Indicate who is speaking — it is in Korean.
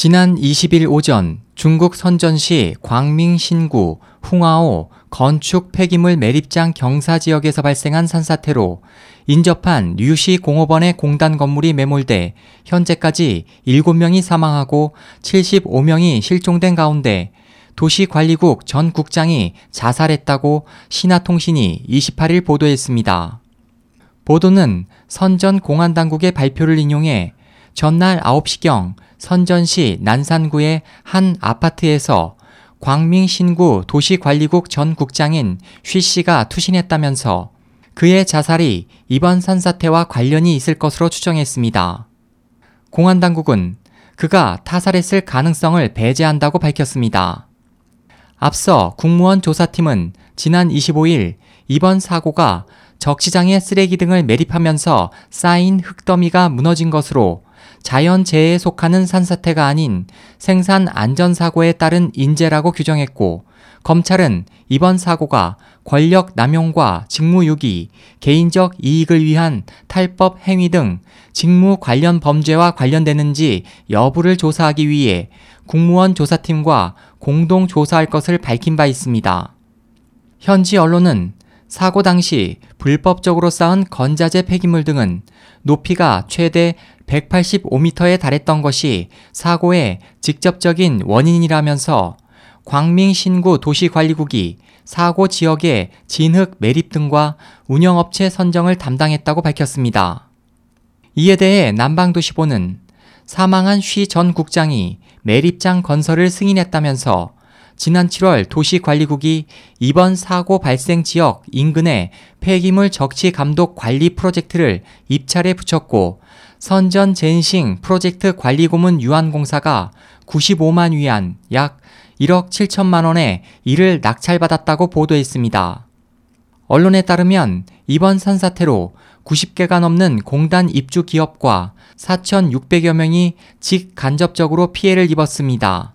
Speaker 1: 지난 20일 오전 중국 선전시 광밍신구 홍아오 건축 폐기물 매립장 경사 지역에서 발생한 산사태로 인접한 류시 공업원의 공단 건물이 매몰돼 현재까지 7명이 사망하고 75명이 실종된 가운데 도시관리국 전 국장이 자살했다고 신화통신이 28일 보도했습니다. 보도는 선전 공안 당국의 발표를 인용해 전날 9시경 선전시 난산구의 한 아파트에서 광밍신구 도시관리국 전 국장인 쉬 씨가 투신했다면서 그의 자살이 이번 산사태와 관련이 있을 것으로 추정했습니다. 공안 당국은 그가 타살했을 가능성을 배제한다고 밝혔습니다. 앞서 국무원 조사팀은 지난 25일 이번 사고가 적시장의 쓰레기 등을 매립하면서 쌓인 흙더미가 무너진 것으로 자연재해에 속하는 산사태가 아닌 생산 안전사고에 따른 인재라고 규정했고 검찰은 이번 사고가 권력 남용과 직무유기, 개인적 이익을 위한 탈법 행위 등 직무 관련 범죄와 관련되는지 여부를 조사하기 위해 국무원 조사팀과 공동 조사할 것을 밝힌 바 있습니다. 현지 언론은 사고 당시 불법적으로 쌓은 건자재 폐기물 등은 높이가 최대 185m에 달했던 것이 사고의 직접적인 원인이라면서 광밍신구 도시관리국이 사고 지역의 진흙 매립 등과 운영업체 선정을 담당했다고 밝혔습니다. 이에 대해 남방도시보는 사망한 쉬 전 국장이 매립장 건설을 승인했다면서 지난 7월 도시관리국이 이번 사고 발생 지역 인근에 폐기물 적치 감독 관리 프로젝트를 입찰에 붙였고 선전 젠싱 프로젝트 관리 고문 유한공사가 95만 위안 약 1억 7천만 원에 이를 낙찰받았다고 보도했습니다. 언론에 따르면 이번 산사태로 90개가 넘는 공단 입주 기업과 4,600여 명이 직간접적으로 피해를 입었습니다.